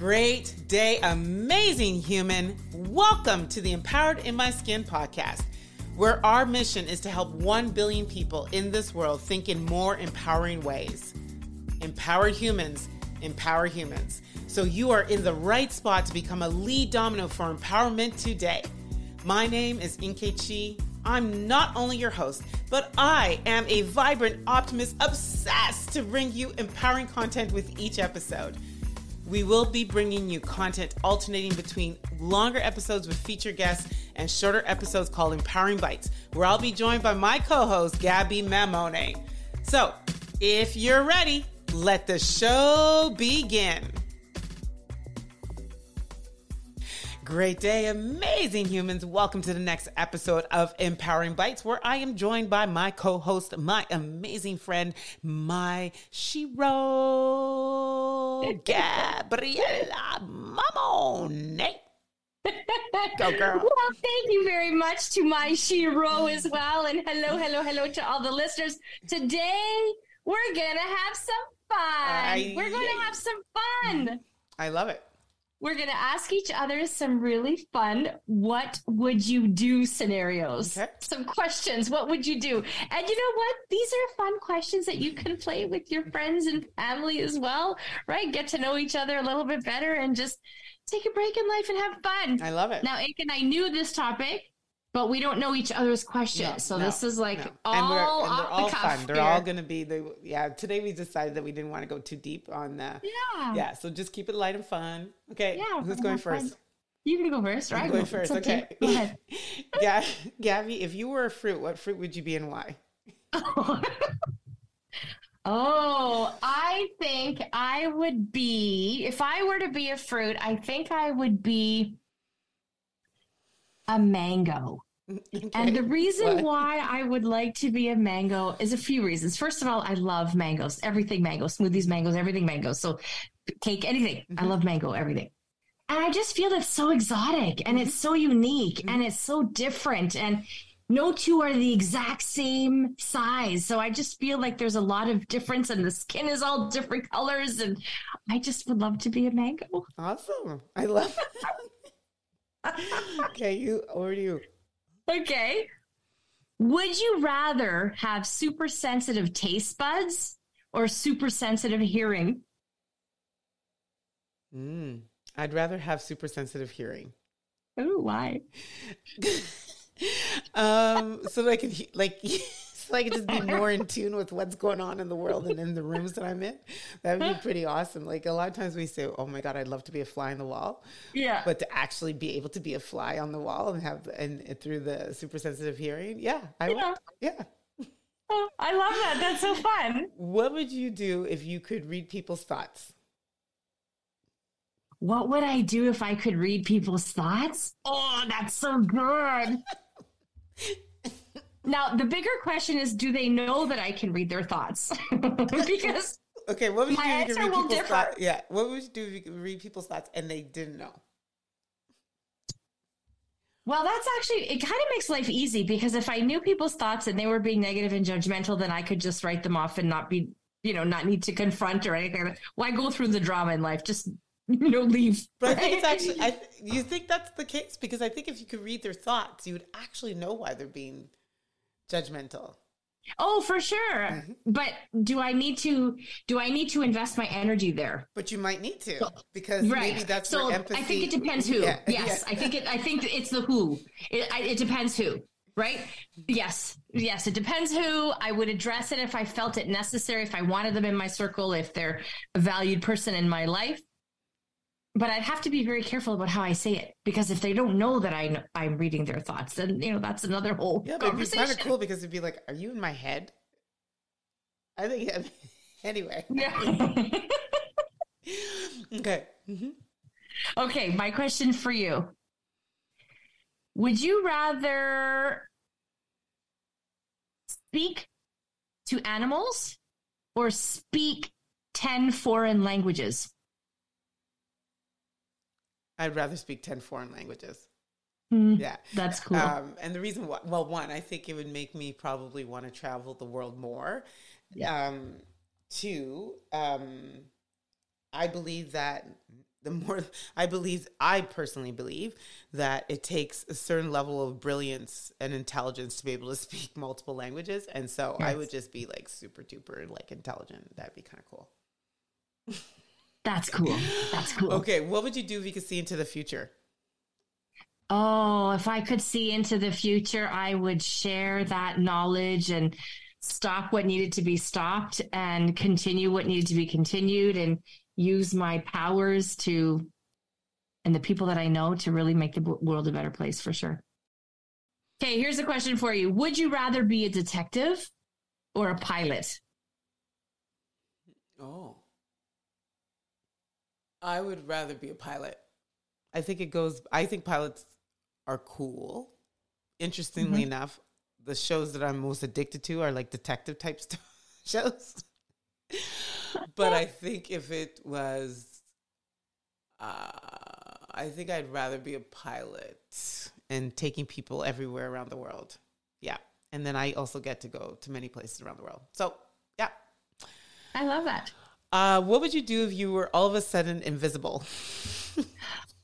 Great day, amazing human. Welcome to the Empowered in My Skin podcast, where our mission is to help 1 billion people in this world think in more empowering ways. Empowered humans empower humans. So you are in the right spot to become a lead domino for empowerment today. My name is Nkechi. I'm not only your host, but I am a vibrant optimist obsessed to bring you empowering content with each episode. We will be bringing you content alternating between longer episodes with featured guests and shorter episodes called Empowering Bytes, where I'll be joined by my co host, Gaby Mamone. So, if you're ready, let the show begin. Great day, amazing humans. Welcome to the next episode of Empowering Bytes, where I am joined by my co host, my amazing friend, my Shero, Gabriela Mamone. Go, girl. Well, thank you very much to my Shero as well. And hello, hello, hello to all the listeners. Today, we're going to have some fun. We're going to have some fun. I love it we're going to ask each other some really fun what would you do scenarios? Okay. some questions what would you do? And you know what? These are fun questions that you can play with your friends and family as well right? Get to know each other a little bit better and just take a break in life and have fun. I love it. Now Aiken, i knew this topic but we don't know each other's questions. No, so no, this is like no. all, and, and they're all the fun. They're all going to be the yeah. Today we decided that we didn't want to go too deep on that. Yeah. Yeah. So just keep it light and fun. Okay. Yeah. Who's going first? Fun. You can go first, right? I'm going first. Okay. okay. Go ahead. yeah, Gaby, if you were a fruit, what fruit would you be and why? oh, I think I would be if I were to be a fruit. I think I would be a mango. Okay. And the reason what? why I would like to be a mango is a few reasons. First of all, I love mangoes, everything mango, smoothies, mangoes, everything mangoes. So cake, anything. Mm-hmm. I love mango, everything. And I just feel it's so exotic and mm-hmm. it's so unique mm-hmm. and it's so different. And no two are the exact same size. So I just feel like there's a lot of difference and the skin is all different colors. And I just would love to be a mango. Awesome. I love it. okay, you or you. Okay. Would you rather have super sensitive taste buds or super sensitive hearing? Mm, I'd rather have super sensitive hearing. Oh, why? um, so that I can like so I could just be more in tune with what's going on in the world and in the rooms that I'm in. That would be pretty awesome. Like a lot of times we say, "Oh my god, I'd love to be a fly on the wall." Yeah. But to actually be able to be a fly on the wall and have and, and through the super sensitive hearing, yeah, I yeah. Would, yeah. Oh, I love that. That's so fun. What would you do if you could read people's thoughts? What would I do if I could read people's thoughts? Oh, that's so good. Now, the bigger question is do they know that I can read their thoughts? because Okay, what would you do if you read people's differ. thoughts? Yeah, what would you do if you could read people's thoughts and they didn't know? Well, that's actually it kind of makes life easy because if I knew people's thoughts and they were being negative and judgmental, then I could just write them off and not be, you know, not need to confront or anything. Why go through the drama in life? Just you know, leave. But right? I think it's actually I you think that's the case because I think if you could read their thoughts, you would actually know why they're being judgmental. Oh, for sure. Mm-hmm. But do I need to do I need to invest my energy there? But you might need to because right. maybe that's so empathy. I think it depends who. Yeah. Yes, yeah. I think it. I think it's the who. It, it depends who. Right? Yes. Yes. It depends who. I would address it if I felt it necessary. If I wanted them in my circle. If they're a valued person in my life but I'd have to be very careful about how I say it because if they don't know that I I'm reading their thoughts, then you know that's another whole yeah. But it'd be kind of cool because it'd be like, "Are you in my head?" I think anyway. Yeah. okay. Mm-hmm. Okay. My question for you: Would you rather speak to animals or speak ten foreign languages? I'd rather speak 10 foreign languages. Mm, yeah. That's cool. Um, and the reason why, well, one, I think it would make me probably want to travel the world more. Yeah. Um, two, um, I believe that the more I believe, I personally believe that it takes a certain level of brilliance and intelligence to be able to speak multiple languages. And so yes. I would just be like super duper like intelligent. That'd be kind of cool. That's cool. That's cool. Okay. What would you do if you could see into the future? Oh, if I could see into the future, I would share that knowledge and stop what needed to be stopped and continue what needed to be continued and use my powers to and the people that I know to really make the world a better place for sure. Okay, here's a question for you. Would you rather be a detective or a pilot? Oh. I would rather be a pilot. I think it goes I think pilots are cool. Interestingly mm-hmm. enough, the shows that I'm most addicted to are like detective type st- shows. but I think if it was, uh, I think I'd rather be a pilot and taking people everywhere around the world. Yeah. And then I also get to go to many places around the world. So, yeah. I love that. Uh, what would you do if you were all of a sudden invisible?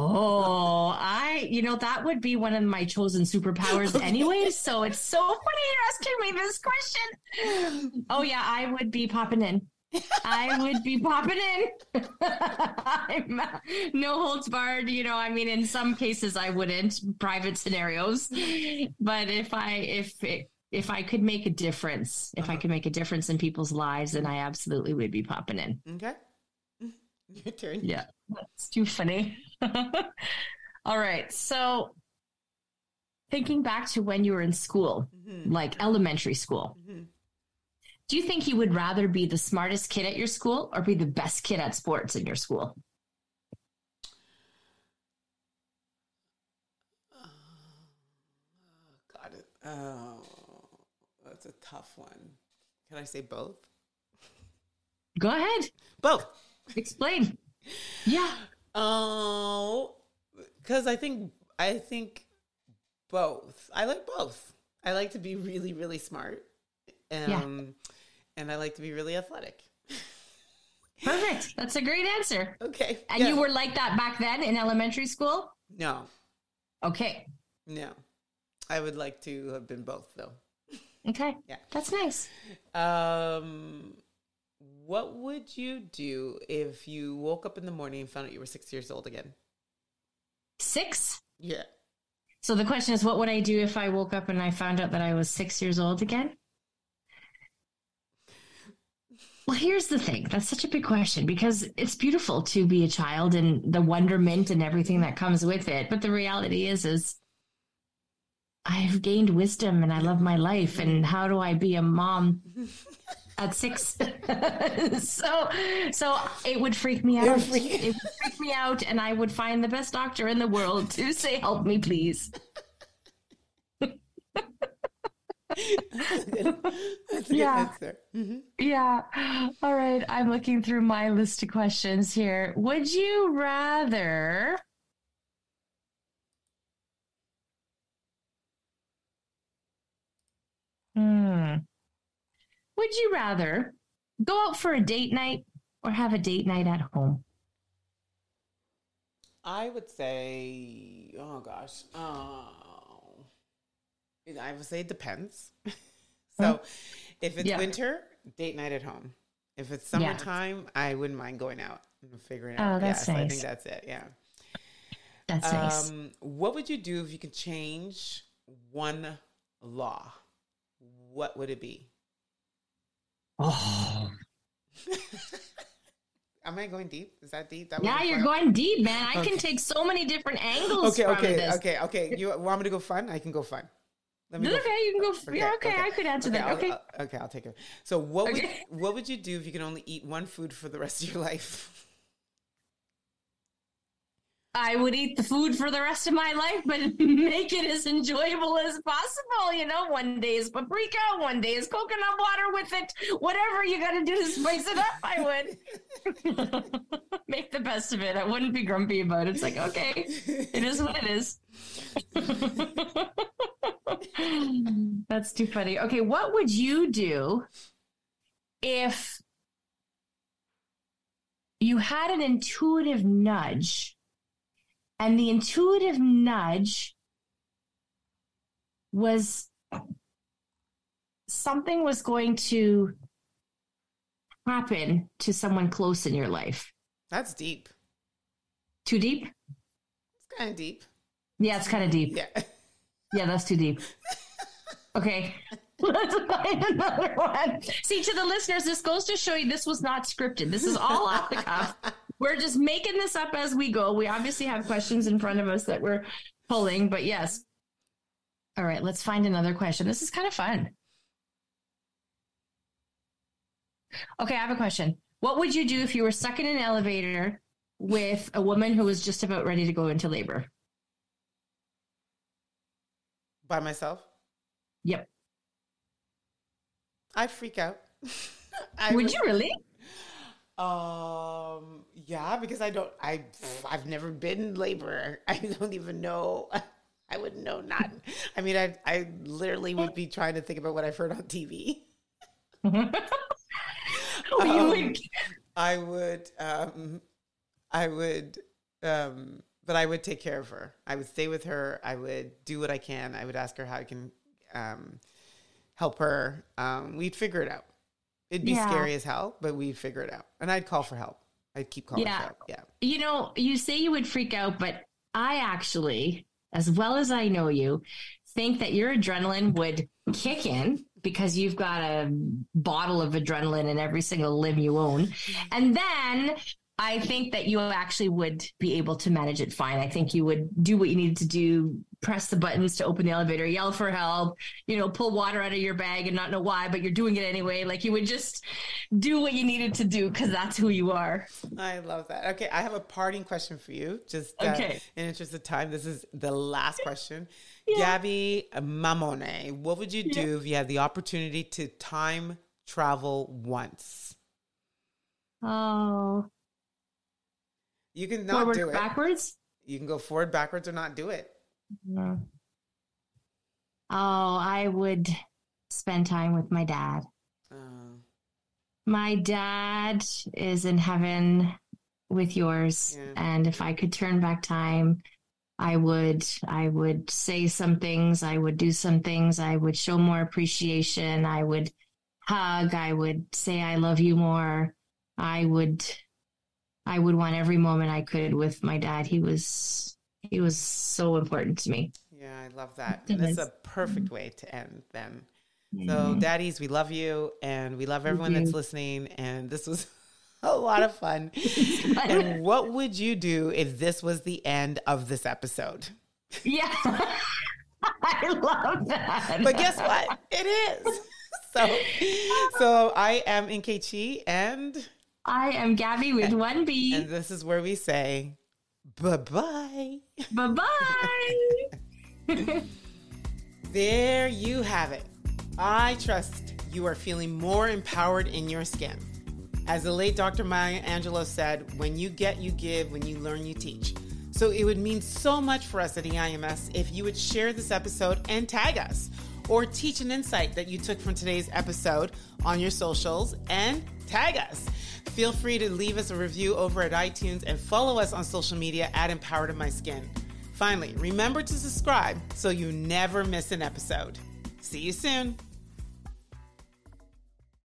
Oh, I, you know, that would be one of my chosen superpowers anyway. So it's so funny you're asking me this question. Oh, yeah, I would be popping in. I would be popping in. I'm, no holds barred. You know, I mean, in some cases I wouldn't, private scenarios. But if I, if, it, if I could make a difference, if uh-huh. I could make a difference in people's lives, then I absolutely would be popping in. Okay. Your turn. Yeah. That's too funny. All right. So, thinking back to when you were in school, mm-hmm. like elementary school, mm-hmm. do you think you would rather be the smartest kid at your school or be the best kid at sports in your school? got it. Oh, that's a tough one. Can I say both? Go ahead. Both. Explain. Yeah. Oh, because I think I think both. I like both. I like to be really, really smart, um, yeah. and I like to be really athletic. Perfect. That's a great answer. Okay. And yeah. you were like that back then in elementary school? No. Okay. No. I would like to have been both though. Okay. Yeah. That's nice. Um what would you do if you woke up in the morning and found out you were six years old again? Six? Yeah. So the question is, what would I do if I woke up and I found out that I was six years old again? Well, here's the thing. That's such a big question because it's beautiful to be a child and the wonderment and everything that comes with it. But the reality is, is I've gained wisdom and I love my life. And how do I be a mom at six. so so it would freak me out. Freak. It would freak me out, and I would find the best doctor in the world to say, "Help me, please." yeah. Mm-hmm. Yeah. All right. I'm looking through my list of questions here. Would you rather? Hmm. Would you rather go out for a date night or have a date night at home? I would say, oh gosh, oh, I would say it depends. so, if it's yeah. winter, date night at home. If it's summertime, yeah. I wouldn't mind going out and figuring out. Oh, that's yes, nice. I think that's it. Yeah. That's um, nice. What would you do if you could change one law? What would it be? Oh. Am I going deep? Is that deep? That yeah, you're going deep, man. I okay. can take so many different angles. Okay, okay, okay, okay. You want me to go fun? I can go fun. Let me okay, go you can go. Okay, yeah, okay, okay, I could answer okay, that. Okay, I'll, okay, I'll take it. So, what would what would you do if you could only eat one food for the rest of your life? I would eat the food for the rest of my life, but make it as enjoyable as possible. You know, one day is paprika, one day is coconut water with it. Whatever you got to do to spice it up, I would make the best of it. I wouldn't be grumpy about it. It's like, okay, it is what it is. That's too funny. Okay, what would you do if you had an intuitive nudge. And the intuitive nudge was something was going to happen to someone close in your life. That's deep. Too deep? It's kind of deep. Yeah, it's kind of deep. Yeah. Yeah, that's too deep. Okay. Let's find another one. See, to the listeners, this goes to show you this was not scripted. This is all off the cuff. We're just making this up as we go. We obviously have questions in front of us that we're pulling, but yes. All right, let's find another question. This is kind of fun. Okay, I have a question. What would you do if you were stuck in an elevator with a woman who was just about ready to go into labor? By myself? Yep. I freak out. I would you really? Um, yeah, because I don't, I, I've never been labor. I don't even know. I wouldn't know not. I mean, I, I literally would be trying to think about what I've heard on TV. um, would. I would, um, I would, um, but I would take care of her. I would stay with her. I would do what I can. I would ask her how I can um, help her. Um, we'd figure it out. It'd be yeah. scary as hell, but we'd figure it out. And I'd call for help. I'd keep calling yeah. for help. Yeah. You know, you say you would freak out, but I actually, as well as I know you, think that your adrenaline would kick in because you've got a bottle of adrenaline in every single limb you own. Mm-hmm. And then I think that you actually would be able to manage it fine. I think you would do what you needed to do, press the buttons to open the elevator, yell for help, you know, pull water out of your bag and not know why, but you're doing it anyway. Like you would just do what you needed to do because that's who you are. I love that. Okay, I have a parting question for you. Just uh, okay. in interest of time, this is the last question. Yeah. Gaby Mamone, what would you do yeah. if you had the opportunity to time travel once? Oh, you can not forward, do it. Backwards? You can go forward, backwards, or not do it. Yeah. Oh, I would spend time with my dad. Uh, my dad is in heaven with yours. Yeah. And if I could turn back time, I would I would say some things, I would do some things, I would show more appreciation, I would hug, I would say I love you more. I would I would want every moment I could with my dad. He was he was so important to me. Yeah, I love that. And this is a perfect way to end then. So, daddies, we love you and we love everyone that's listening. And this was a lot of fun. and what would you do if this was the end of this episode? Yeah. I love that. But guess what? It is. So, so I am Nkechi and I am Gaby with one B. And this is where we say bye bye. Bye bye. there you have it. I trust you are feeling more empowered in your skin. As the late Dr. Maya Angelou said, when you get, you give, when you learn, you teach. So it would mean so much for us at EIMS if you would share this episode and tag us or teach an insight that you took from today's episode on your socials and tag us. Feel free to leave us a review over at iTunes and follow us on social media at Empowered in My Skin. Finally, remember to subscribe so you never miss an episode. See you soon.